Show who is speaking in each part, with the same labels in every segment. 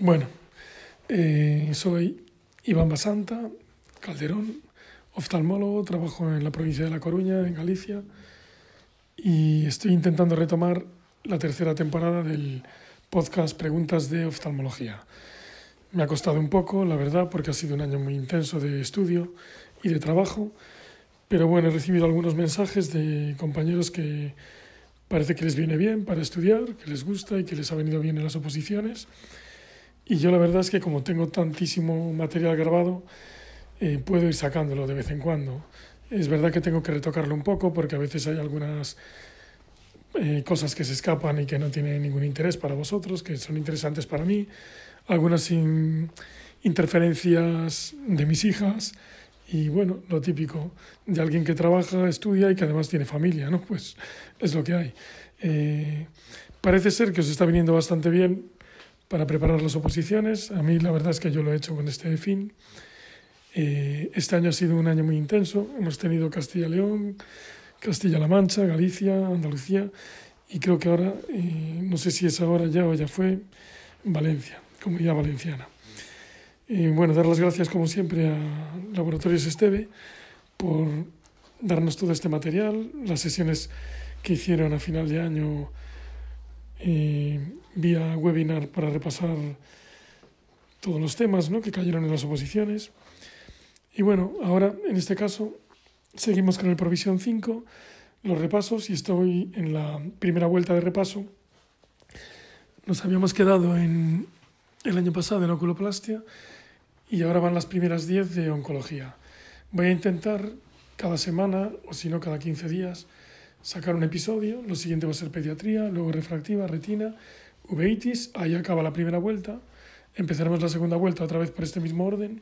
Speaker 1: Bueno, eh, soy Iván Basanta, Calderón, oftalmólogo, trabajo en la provincia de La Coruña, en Galicia, y estoy intentando retomar la tercera temporada del podcast Preguntas de Oftalmología. Me ha costado un poco, la verdad, porque ha sido un año muy intenso de estudio y de trabajo, pero bueno, he recibido algunos mensajes de compañeros que parece que les viene bien para estudiar, que les gusta y que les ha venido bien en las oposiciones. Y yo la verdad es que como tengo tantísimo material grabado, eh, puedo ir sacándolo de vez en cuando. Es verdad que tengo que retocarlo un poco porque a veces hay algunas eh, cosas que se escapan y que no tienen ningún interés para vosotros, que son interesantes para mí. Algunas interferencias de mis hijas y bueno, lo típico de alguien que trabaja, estudia y que además tiene familia, ¿no? Pues es lo que hay. Eh, parece ser que os está viniendo bastante bien para preparar las oposiciones. A mí la verdad es que yo lo he hecho con este fin. Eh, este año ha sido un año muy intenso. Hemos tenido Castilla-León, Castilla-La Mancha, Galicia, Andalucía y creo que ahora, eh, no sé si es ahora ya o ya fue, Valencia, Comunidad Valenciana. Y bueno, dar las gracias como siempre a Laboratorios Esteve por darnos todo este material, las sesiones que hicieron a final de año eh, vía webinar para repasar todos los temas ¿no? que cayeron en las oposiciones. Y bueno, ahora en este caso seguimos con el Provisión 5, los repasos, y estoy en la primera vuelta de repaso. Nos habíamos quedado en el año pasado en oculoplastia y ahora van las primeras 10 de oncología. Voy a intentar cada semana, o si no cada 15 días, sacar un episodio, lo siguiente va a ser pediatría, luego refractiva, retina, uveitis, ahí acaba la primera vuelta, empezaremos la segunda vuelta otra vez por este mismo orden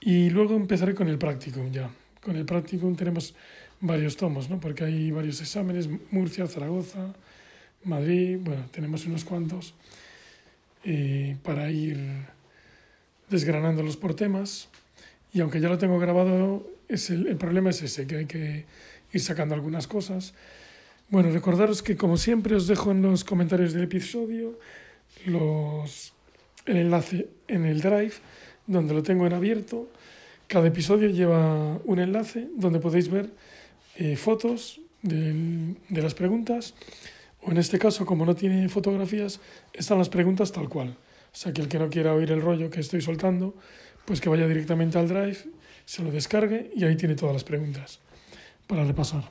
Speaker 1: y luego empezaré con el practicum ya. Con el practicum tenemos varios tomos, ¿no? porque hay varios exámenes, Murcia, Zaragoza, Madrid, bueno, tenemos unos cuantos para ir desgranándolos por temas y aunque ya lo tengo grabado, es el, el problema es ese, que hay que ir sacando algunas cosas. Bueno, recordaros que como siempre os dejo en los comentarios del episodio los, el enlace en el Drive, donde lo tengo en abierto. Cada episodio lleva un enlace donde podéis ver eh, fotos de, de las preguntas, o en este caso, como no tiene fotografías, están las preguntas tal cual. O sea, que el que no quiera oír el rollo que estoy soltando, pues que vaya directamente al Drive, se lo descargue y ahí tiene todas las preguntas para repasar.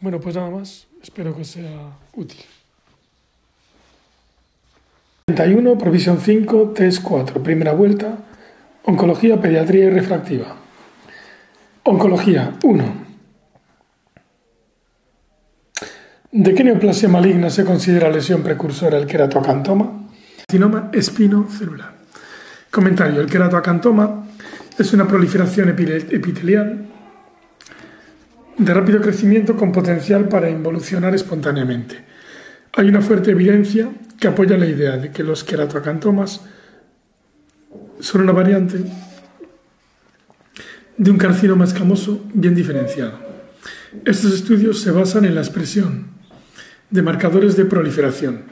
Speaker 1: Bueno, pues nada más, espero que sea útil. 31, provisión 5, test 4, primera vuelta, oncología, pediatría y refractiva. Oncología 1. ¿De qué neoplasia maligna se considera lesión precursora el queratoacantoma? Carcinoma espinocelular. Comentario. El queratoacantoma es una proliferación epitelial de rápido crecimiento con potencial para involucionar espontáneamente. Hay una fuerte evidencia que apoya la idea de que los queratoacantomas son una variante de un carcinoma escamoso bien diferenciado. Estos estudios se basan en la expresión de marcadores de proliferación,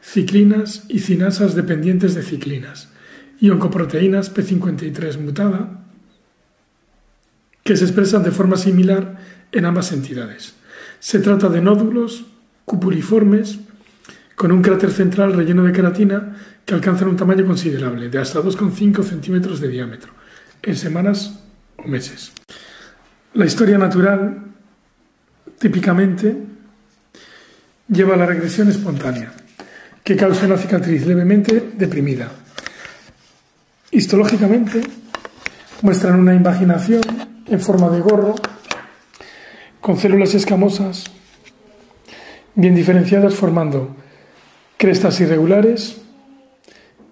Speaker 1: ciclinas y cinasas dependientes de ciclinas, y oncoproteínas P53 mutada, que se expresan de forma similar en ambas entidades. Se trata de nódulos cupuliformes con un cráter central relleno de queratina que alcanzan un tamaño considerable, de hasta 2,5 centímetros de diámetro, en semanas o meses. La historia natural típicamente lleva a la regresión espontánea, que causa una cicatriz levemente deprimida. Histológicamente muestran una invaginación en forma de gorro con células escamosas bien diferenciadas formando crestas irregulares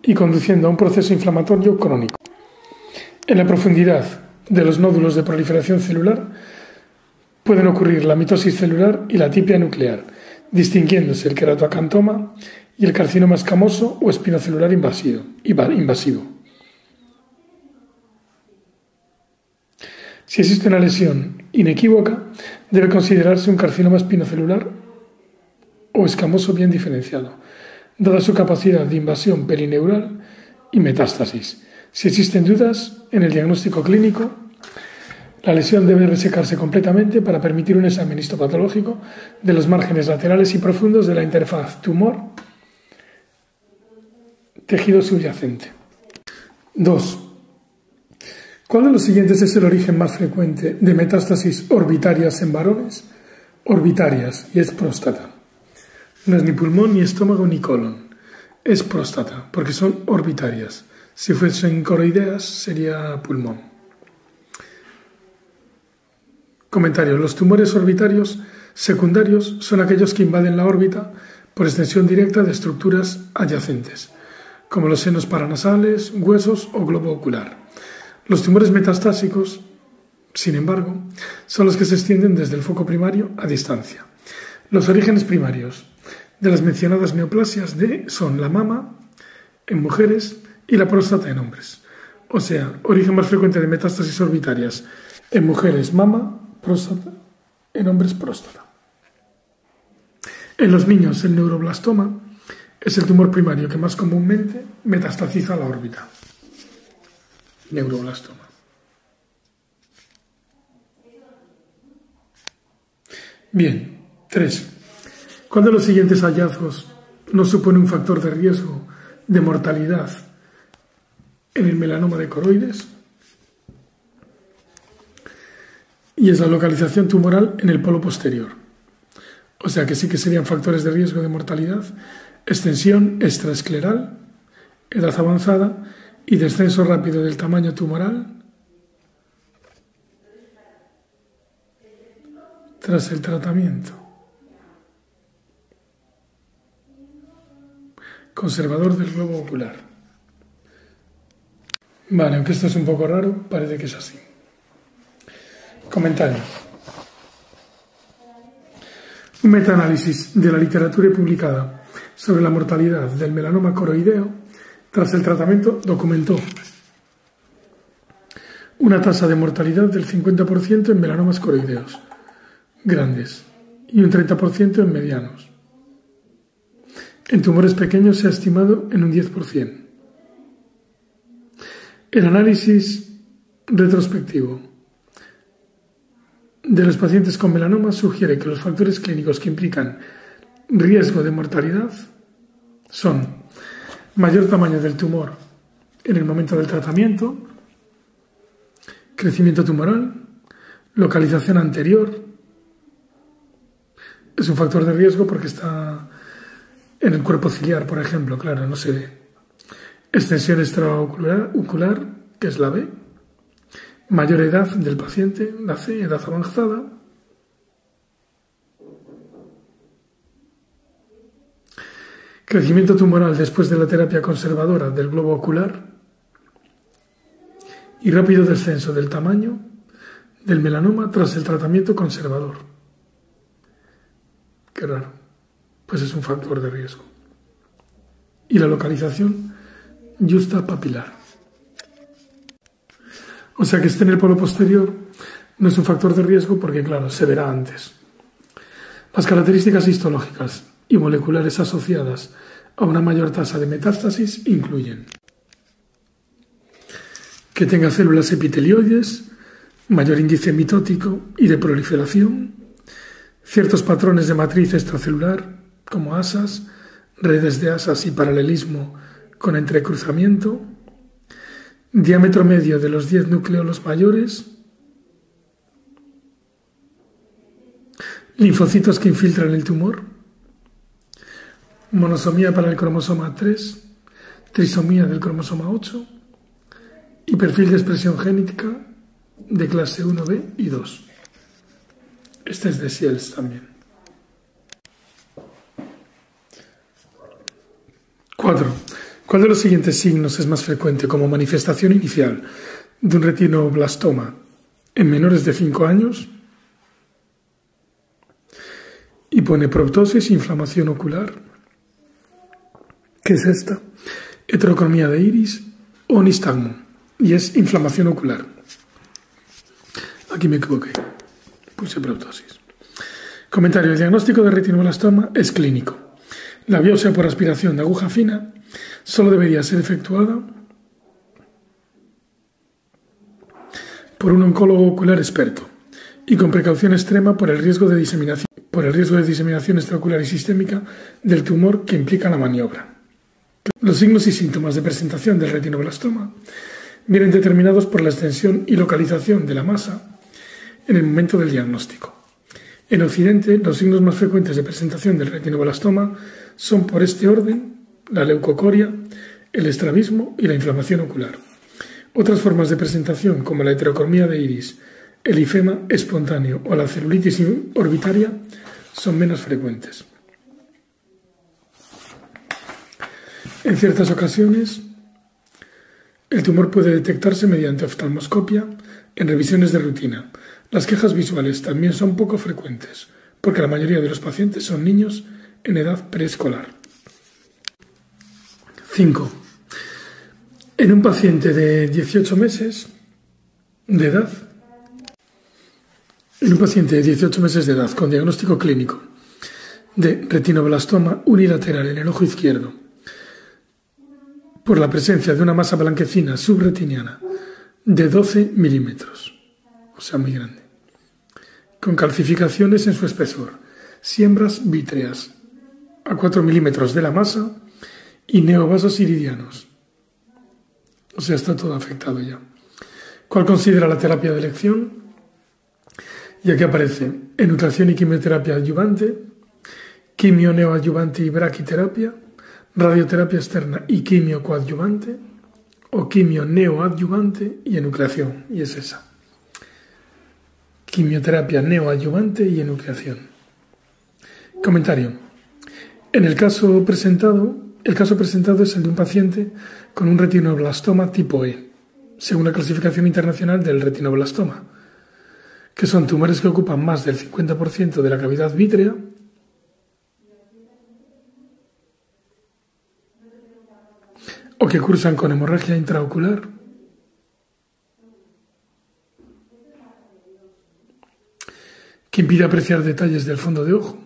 Speaker 1: y conduciendo a un proceso inflamatorio crónico. En la profundidad de los nódulos de proliferación celular pueden ocurrir la mitosis celular y la tipia nuclear, distinguiéndose el queratoacantoma y el carcinoma escamoso o espinocelular invasivo. Si existe una lesión inequívoca, debe considerarse un carcinoma espinocelular o escamoso bien diferenciado, dada su capacidad de invasión perineural y metástasis. Si existen dudas en el diagnóstico clínico, la lesión debe resecarse completamente para permitir un examen histopatológico de los márgenes laterales y profundos de la interfaz tumor-tejido subyacente. 2. ¿Cuál de los siguientes es el origen más frecuente de metástasis orbitarias en varones? Orbitarias, y es próstata. No es ni pulmón, ni estómago, ni colon. Es próstata, porque son orbitarias. Si fuesen coroideas, sería pulmón. Comentario. Los tumores orbitarios secundarios son aquellos que invaden la órbita por extensión directa de estructuras adyacentes, como los senos paranasales, huesos o globo ocular. Los tumores metastásicos, sin embargo, son los que se extienden desde el foco primario a distancia. Los orígenes primarios de las mencionadas neoplasias de son la mama en mujeres y la próstata en hombres. O sea, origen más frecuente de metástasis orbitarias en mujeres mama, próstata, en hombres próstata. En los niños el neuroblastoma es el tumor primario que más comúnmente metastasiza la órbita neuroblastoma. Bien, tres. ¿Cuál de los siguientes hallazgos no supone un factor de riesgo de mortalidad en el melanoma de coroides? Y es la localización tumoral en el polo posterior. O sea que sí que serían factores de riesgo de mortalidad, extensión extraescleral, edad avanzada y descenso rápido del tamaño tumoral tras el tratamiento. Conservador del globo ocular. Vale, aunque esto es un poco raro, parece que es así. Comentario. Un metaanálisis de la literatura publicada sobre la mortalidad del melanoma coroideo tras el tratamiento documentó una tasa de mortalidad del 50% en melanomas coroideos grandes y un 30% en medianos. En tumores pequeños se ha estimado en un 10%. El análisis retrospectivo de los pacientes con melanoma sugiere que los factores clínicos que implican riesgo de mortalidad son mayor tamaño del tumor en el momento del tratamiento, crecimiento tumoral, localización anterior. Es un factor de riesgo porque está en el cuerpo ciliar, por ejemplo, claro, no se ve. Extensión extraocular, que es la B. Mayor edad del paciente, la C, edad avanzada. Crecimiento tumoral después de la terapia conservadora del globo ocular y rápido descenso del tamaño del melanoma tras el tratamiento conservador. Qué raro. Pues es un factor de riesgo. Y la localización justa papilar. O sea que esté en el polo posterior no es un factor de riesgo porque, claro, se verá antes. Las características histológicas y moleculares asociadas a una mayor tasa de metástasis incluyen que tenga células epitelioides, mayor índice mitótico y de proliferación, ciertos patrones de matriz extracelular, como asas, redes de asas y paralelismo con entrecruzamiento, diámetro medio de los 10 nucleolos mayores, linfocitos que infiltran el tumor, monosomía para el cromosoma 3, trisomía del cromosoma 8 y perfil de expresión genética de clase 1b y 2. Este es de Siels también. 4. ¿Cuál de los siguientes signos es más frecuente como manifestación inicial de un retinoblastoma en menores de 5 años? Y pone proptosis, inflamación ocular, que es esta, heterocromía de iris o nistagmo, y es inflamación ocular. Aquí me equivoqué, puse proptosis. Comentario, el diagnóstico de retinoblastoma es clínico. La biopsia por aspiración de aguja fina solo debería ser efectuada por un oncólogo ocular experto y con precaución extrema por el riesgo de diseminación, por el riesgo de diseminación extraocular y sistémica del tumor que implica la maniobra. Los signos y síntomas de presentación del retinoblastoma vienen determinados por la extensión y localización de la masa en el momento del diagnóstico. En Occidente, los signos más frecuentes de presentación del retinoblastoma son por este orden la leucocoria, el estrabismo y la inflamación ocular. Otras formas de presentación, como la heterocromía de iris, el ifema espontáneo o la celulitis orbitaria, son menos frecuentes. En ciertas ocasiones, el tumor puede detectarse mediante oftalmoscopia en revisiones de rutina. Las quejas visuales también son poco frecuentes, porque la mayoría de los pacientes son niños en edad preescolar. 5. En un paciente de 18 meses de edad, en un paciente de 18 meses de edad con diagnóstico clínico de retinoblastoma unilateral en el ojo izquierdo, por la presencia de una masa blanquecina subretiniana de 12 milímetros, o sea, muy grande, con calcificaciones en su espesor, siembras vítreas a 4 milímetros de la masa y neovasos iridianos. O sea, está todo afectado ya. ¿Cuál considera la terapia de elección? Y aquí aparece enucleación y quimioterapia adyuvante, quimio neoadyuvante y braquiterapia, radioterapia externa y quimio coadyuvante, o quimio neoadyuvante y enucleación, y es esa. Quimioterapia neoadyuvante y enucleación. Comentario. En el caso presentado, el caso presentado es el de un paciente con un retinoblastoma tipo E, según la clasificación internacional del retinoblastoma, que son tumores que ocupan más del 50% de la cavidad vítrea o que cursan con hemorragia intraocular que impide apreciar detalles del fondo de ojo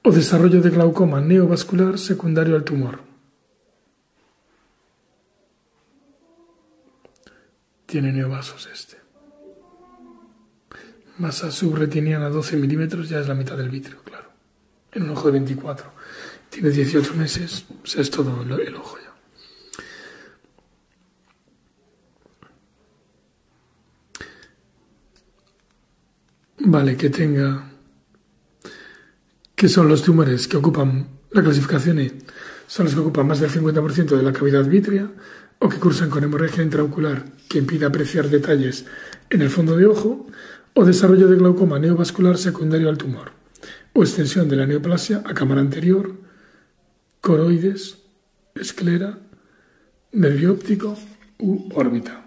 Speaker 1: o desarrollo de glaucoma neovascular secundario al tumor. Tiene neovasos este. Masa subretiniana 12 milímetros ya es la mitad del vítreo, claro. En un ojo de 24. Tiene 18 meses, o es todo el ojo ya. Vale, que tenga que son los tumores que ocupan la clasificación E, son los que ocupan más del 50% de la cavidad vítrea o que cursan con hemorragia intraocular que impide apreciar detalles en el fondo de ojo o desarrollo de glaucoma neovascular secundario al tumor o extensión de la neoplasia a cámara anterior, coroides, esclera, nervio óptico u órbita.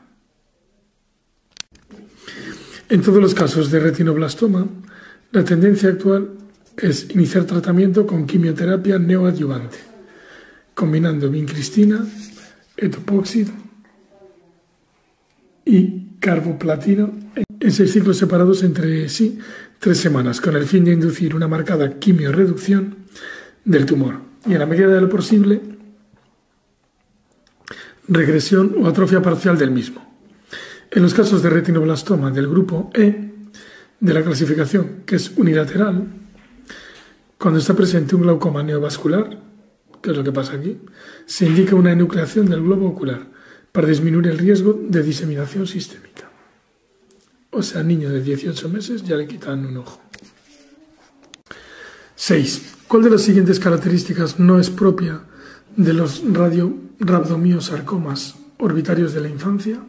Speaker 1: En todos los casos de retinoblastoma, la tendencia actual es iniciar tratamiento con quimioterapia neoadyuvante, combinando vincristina, etopóxido y carboplatino en seis ciclos separados entre sí tres semanas, con el fin de inducir una marcada quimioreducción del tumor y, en la medida de lo posible, regresión o atrofia parcial del mismo. En los casos de retinoblastoma del grupo E, de la clasificación que es unilateral, cuando está presente un glaucoma neovascular, que es lo que pasa aquí, se indica una enucleación del globo ocular para disminuir el riesgo de diseminación sistémica. O sea, niño de 18 meses ya le quitan un ojo. 6. ¿Cuál de las siguientes características no es propia de los radiorhabdomiosarcomas orbitarios de la infancia?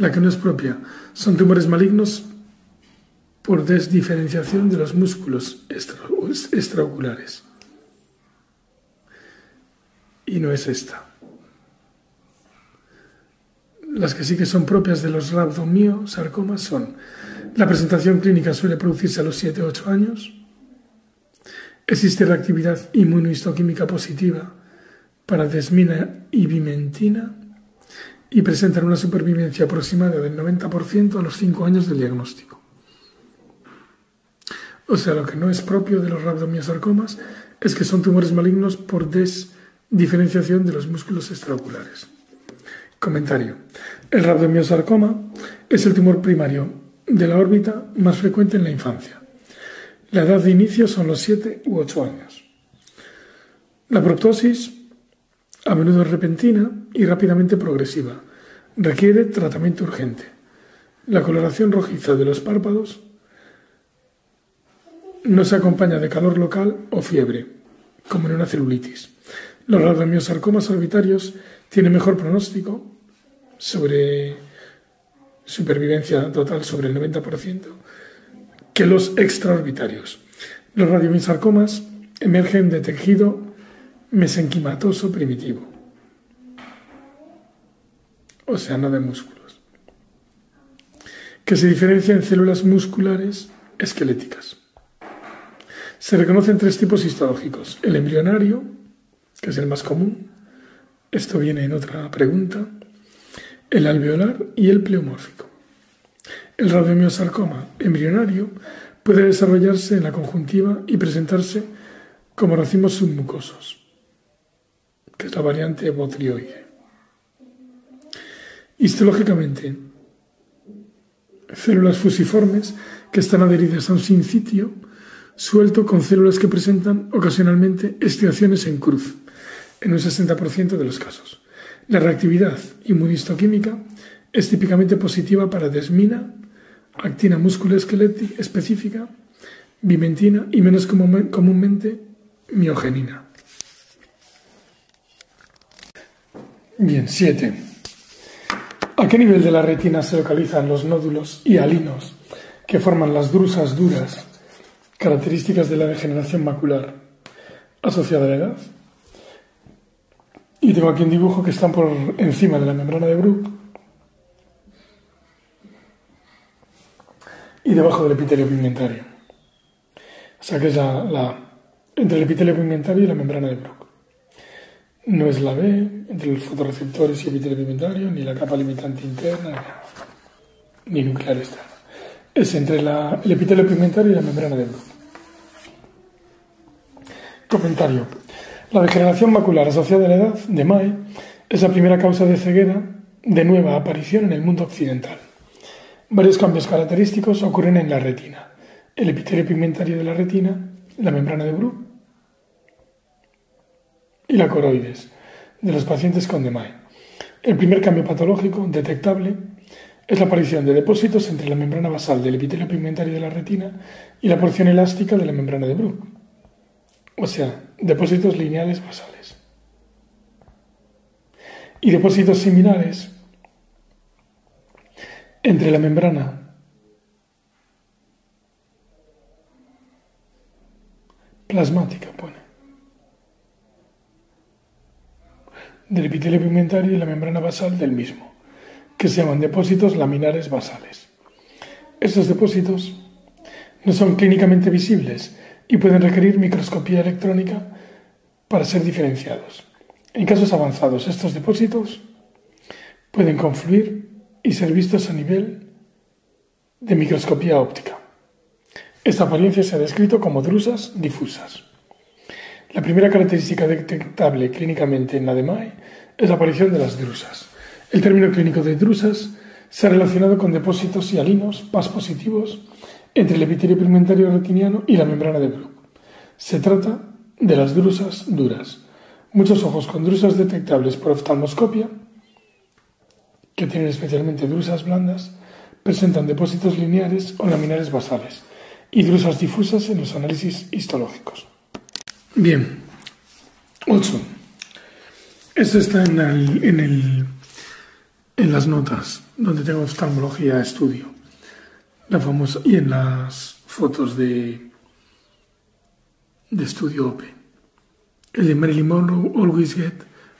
Speaker 1: La que no es propia son tumores malignos por desdiferenciación de los músculos extraoculares. Y no es esta. Las que sí que son propias de los rhabdomiosarcomas son la presentación clínica suele producirse a los 7 o 8 años, existe reactividad inmunohistoquímica positiva para desmina y bimentina y presentan una supervivencia aproximada del 90% a los 5 años del diagnóstico. O sea, lo que no es propio de los rhabdomiosarcomas es que son tumores malignos por desdiferenciación de los músculos extraoculares. Comentario. El rabdomiosarcoma es el tumor primario de la órbita más frecuente en la infancia. La edad de inicio son los 7 u 8 años. La proptosis a menudo repentina y rápidamente progresiva. Requiere tratamiento urgente. La coloración rojiza de los párpados no se acompaña de calor local o fiebre, como en una celulitis. Los radiomiosarcomas orbitarios tienen mejor pronóstico sobre supervivencia total sobre el 90% que los extraorbitarios. Los radiomiosarcomas emergen de tejido mesenquimatoso primitivo, o sea, no de músculos, que se diferencia en células musculares esqueléticas. Se reconocen tres tipos histológicos. El embrionario, que es el más común, esto viene en otra pregunta, el alveolar y el pleomórfico. El radiomiosarcoma embrionario puede desarrollarse en la conjuntiva y presentarse como racimos submucosos, que es la variante botrioide. Histológicamente, células fusiformes que están adheridas a un sincitio suelto con células que presentan ocasionalmente estriaciones en cruz, en un 60% de los casos. La reactividad inmunistoquímica es típicamente positiva para desmina, actina musculoesquelética específica, bimentina y menos comúnmente miogenina. Bien, 7. ¿A qué nivel de la retina se localizan los nódulos y alinos que forman las drusas duras características de la degeneración macular asociada a la edad. Y tengo aquí un dibujo que están por encima de la membrana de Bruch y debajo del epitelio pigmentario. O sea que es la, entre el epitelio pigmentario y la membrana de Bruch. No es la B entre los fotorreceptores y el epitelio pigmentario, ni la capa limitante interna, ni nuclear externa. Es entre el epitelio pigmentario y la membrana de Bruch. Comentario. La degeneración macular asociada a la edad de May es la primera causa de ceguera de nueva aparición en el mundo occidental. Varios cambios característicos ocurren en la retina. El epitelio pigmentario de la retina, la membrana de Bruch y la coroides de los pacientes con DMAE. El primer cambio patológico detectable es la aparición de depósitos entre la membrana basal del epitelio pigmentario de la retina y la porción elástica de la membrana de Bruch o sea, depósitos lineales basales. Y depósitos similares entre la membrana plasmática, pone, del epitelio pigmentario y la membrana basal del mismo, que se llaman depósitos laminares basales. Estos depósitos no son clínicamente visibles, y pueden requerir microscopía electrónica para ser diferenciados. En casos avanzados, estos depósitos pueden confluir y ser vistos a nivel de microscopía óptica. Esta apariencia se ha descrito como drusas difusas. La primera característica detectable clínicamente en la DMAE es la aparición de las drusas. El término clínico de drusas se ha relacionado con depósitos hialinos, PAS positivos, entre el epitelio pigmentario retiniano y la membrana de Bruch. Se trata de las drusas duras. Muchos ojos con drusas detectables por oftalmoscopia, que tienen especialmente drusas blandas, presentan depósitos lineares o laminares basales y drusas difusas en los análisis histológicos. Bien, 8. Esto está en, en, en las notas, donde tengo oftalmología estudio la famosa, y en las fotos de, de estudio OPE. El de Marilyn Monroe, Always Get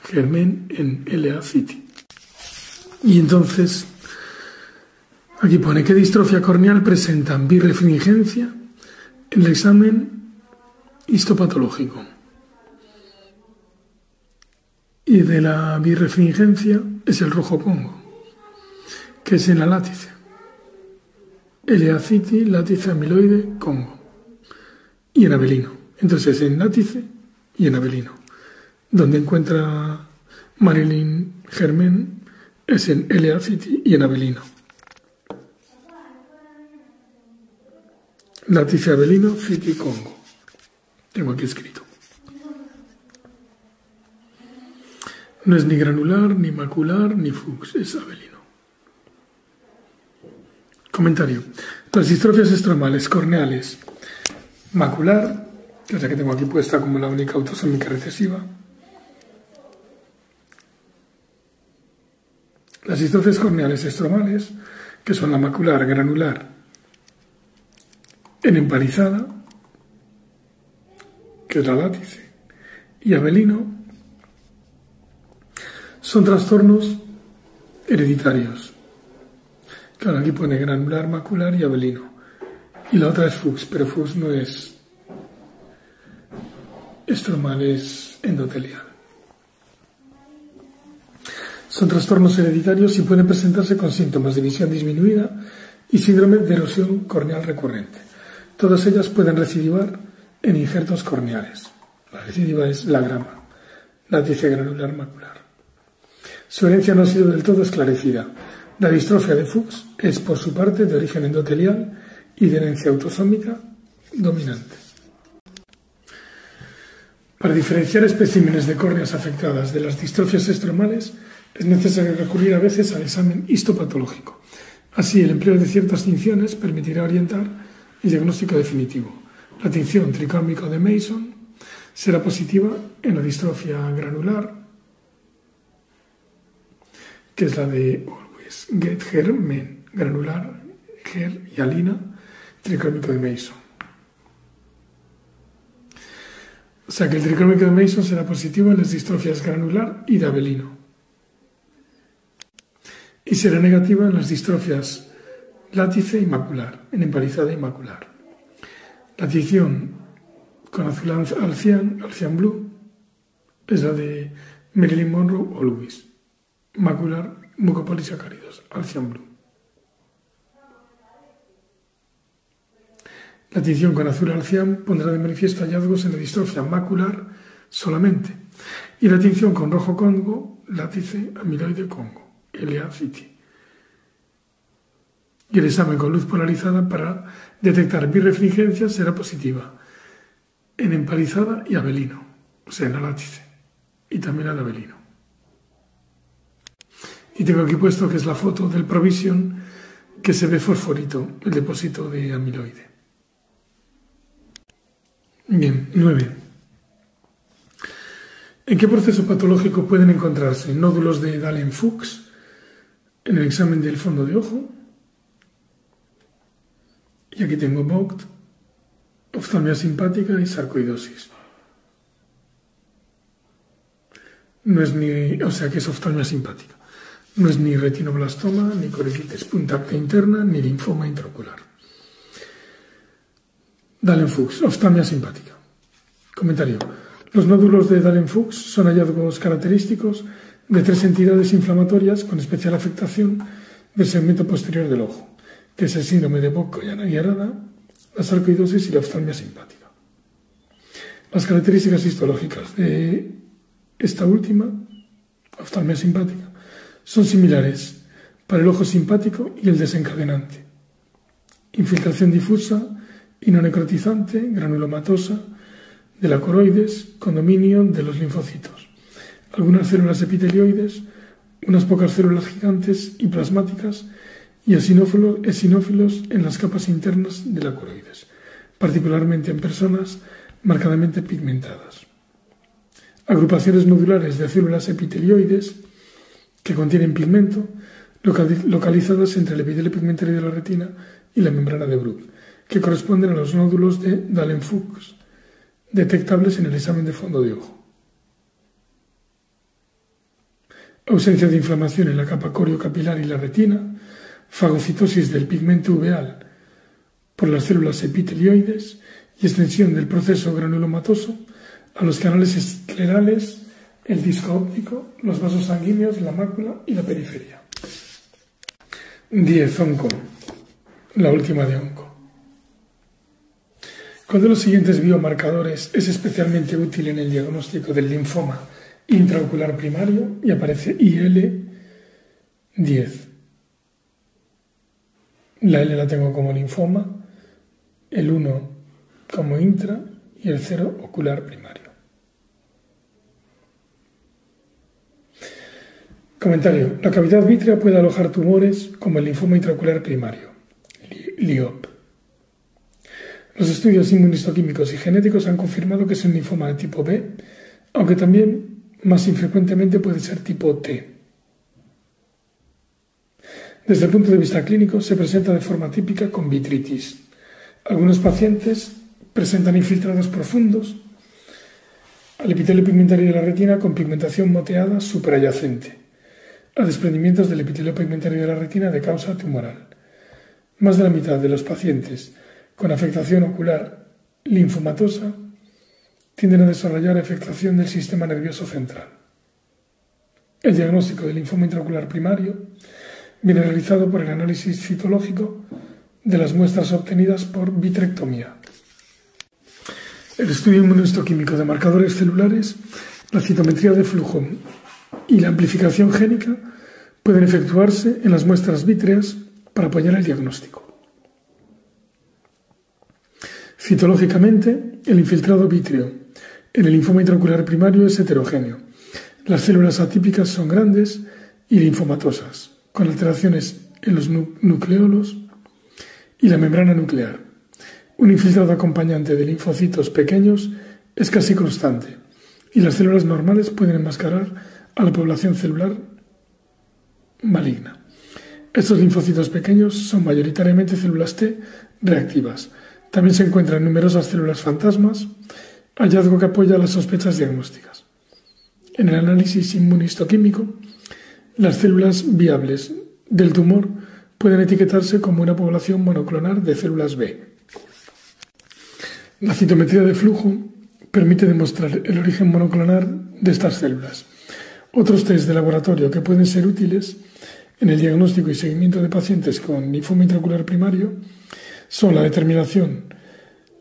Speaker 1: Germain en LA City. Y entonces, aquí pone que distrofia corneal presentan birefringencia en el examen histopatológico. Y de la birefringencia es el rojo pongo, que es en la látice. Eleaciti, látice amiloide, Congo. Y en Abelino. Entonces en látice y en Abelino. Donde encuentra Marilyn Germain es en LA City y en Avelino. Látice Avelino, City Congo. Tengo aquí escrito. No es ni granular, ni macular, ni Fuchs, es Avelino. Comentario. Las distrofias estromales corneales macular, que es la que tengo aquí puesta como la única autosómica recesiva. Las distrofias corneales estromales, que son la macular granular en empalizada, que es la látice, y abelino, son trastornos hereditarios. Claro, aquí pone granular, macular y abelino. Y la otra es Fuchs, pero Fuchs no es estromal, es endotelial. Son trastornos hereditarios y pueden presentarse con síntomas de visión disminuida y síndrome de erosión corneal recurrente. Todas ellas pueden recidivar en injertos corneales. La recidiva es la grama, la granular macular. Su herencia no ha sido del todo esclarecida. La distrofia de Fuchs es, por su parte, de origen endotelial y de herencia autosómica dominante. Para diferenciar especímenes de córneas afectadas de las distrofias estromales, es necesario recurrir a veces al examen histopatológico. Así, el empleo de ciertas tinciones permitirá orientar el diagnóstico definitivo. La tinción tricórmico de Mason será positiva en la distrofia granular, que es la de always get her men, granular, her y alina, tricórmico de Mason. O sea que el tricórmico de Mason será positivo en las distrofias granular y de Abelino y será negativa en las distrofias látice y macular, en empalizada y macular. La con azul alcian, alcian blue, es la de Marilyn Monroe o Lewis. Macular, mucopolisacáridos, alcian blue. La tinción con azul alcian pondrá de manifiesto hallazgos en la distrofia macular solamente. Y la tinción con rojo congo, látice amiloide congo. LA City. Y el examen con luz polarizada para detectar birefringencia será positiva en empalizada y abelino, o sea, en alátice, y también en abelino. Y tengo aquí puesto que es la foto del Provision que se ve fosforito, el depósito de amiloide. Bien, 9. ¿En qué proceso patológico pueden encontrarse nódulos de Dahlen-Fuchs en el examen del fondo de ojo. Y aquí tengo Vogt, oftalmia simpática y sarcoidosis. No es ni, o sea que es oftalmia simpática. No es ni retinoblastoma, ni coricitis puntacta interna, ni linfoma intraocular. Dahlen-Fuchs, oftalmia simpática. Comentario. Los nódulos de Dahlen-Fuchs son hallazgos característicos de tres entidades inflamatorias con especial afectación del segmento posterior del ojo, que es el síndrome de Bock y Arada, la sarcoidosis y la oftalmia simpática. Las características histológicas de esta última, oftalmia simpática, son similares para el ojo simpático y el desencadenante. Infiltración difusa y no necrotizante, granulomatosa, de la coroides, condominio de los linfocitos algunas células epitelioides, unas pocas células gigantes y plasmáticas y esinófilos en las capas internas de la coroides, particularmente en personas marcadamente pigmentadas. Agrupaciones nodulares de células epitelioides que contienen pigmento localizadas entre el epitelio pigmentario de la retina y la membrana de Bruch, que corresponden a los nódulos de Dahlen-Fuchs, detectables en el examen de fondo de ojo. ausencia de inflamación en la capa coriocapilar y la retina, fagocitosis del pigmento uveal por las células epitelioides y extensión del proceso granulomatoso a los canales esclerales, el disco óptico, los vasos sanguíneos, la mácula y la periferia. 10. Onco. La última de onco. ¿Cuál de los siguientes biomarcadores es especialmente útil en el diagnóstico del linfoma intraocular primario y aparece IL 10. La L la tengo como linfoma, el 1 como intra y el 0 ocular primario. Comentario. La cavidad vítrea puede alojar tumores como el linfoma intraocular primario, LIOP. Los estudios inmunistoquímicos y genéticos han confirmado que es un linfoma de tipo B, aunque también más infrecuentemente puede ser tipo T. Desde el punto de vista clínico, se presenta de forma típica con vitritis. Algunos pacientes presentan infiltrados profundos al epitelio pigmentario de la retina con pigmentación moteada superadyacente, a desprendimientos del epitelio pigmentario de la retina de causa tumoral. Más de la mitad de los pacientes con afectación ocular linfomatosa tienden a desarrollar afectación del sistema nervioso central. El diagnóstico del linfoma intraocular primario viene realizado por el análisis citológico de las muestras obtenidas por vitrectomía. El estudio inmunohistoquímico de marcadores celulares, la citometría de flujo y la amplificación génica pueden efectuarse en las muestras vítreas para apoyar el diagnóstico. Citológicamente, el infiltrado vítreo en el linfoma intraocular primario es heterogéneo. Las células atípicas son grandes y linfomatosas con alteraciones en los nucleolos y la membrana nuclear. Un infiltrado acompañante de linfocitos pequeños es casi constante y las células normales pueden enmascarar a la población celular maligna. Estos linfocitos pequeños son mayoritariamente células T reactivas. También se encuentran numerosas células fantasmas, hallazgo que apoya las sospechas diagnósticas. En el análisis inmunistoquímico, las células viables del tumor pueden etiquetarse como una población monoclonal de células B. La citometría de flujo permite demostrar el origen monoclonal de estas células. Otros test de laboratorio que pueden ser útiles en el diagnóstico y seguimiento de pacientes con linfoma intraocular primario son la determinación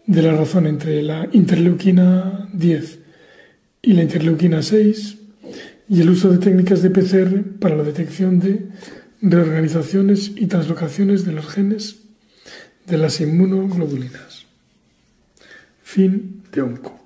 Speaker 1: de la razón entre la interleuquina 10 y la interleuquina 6, y el uso de técnicas de PCR para la detección de reorganizaciones y translocaciones de los genes de las inmunoglobulinas. Fin de ONCO.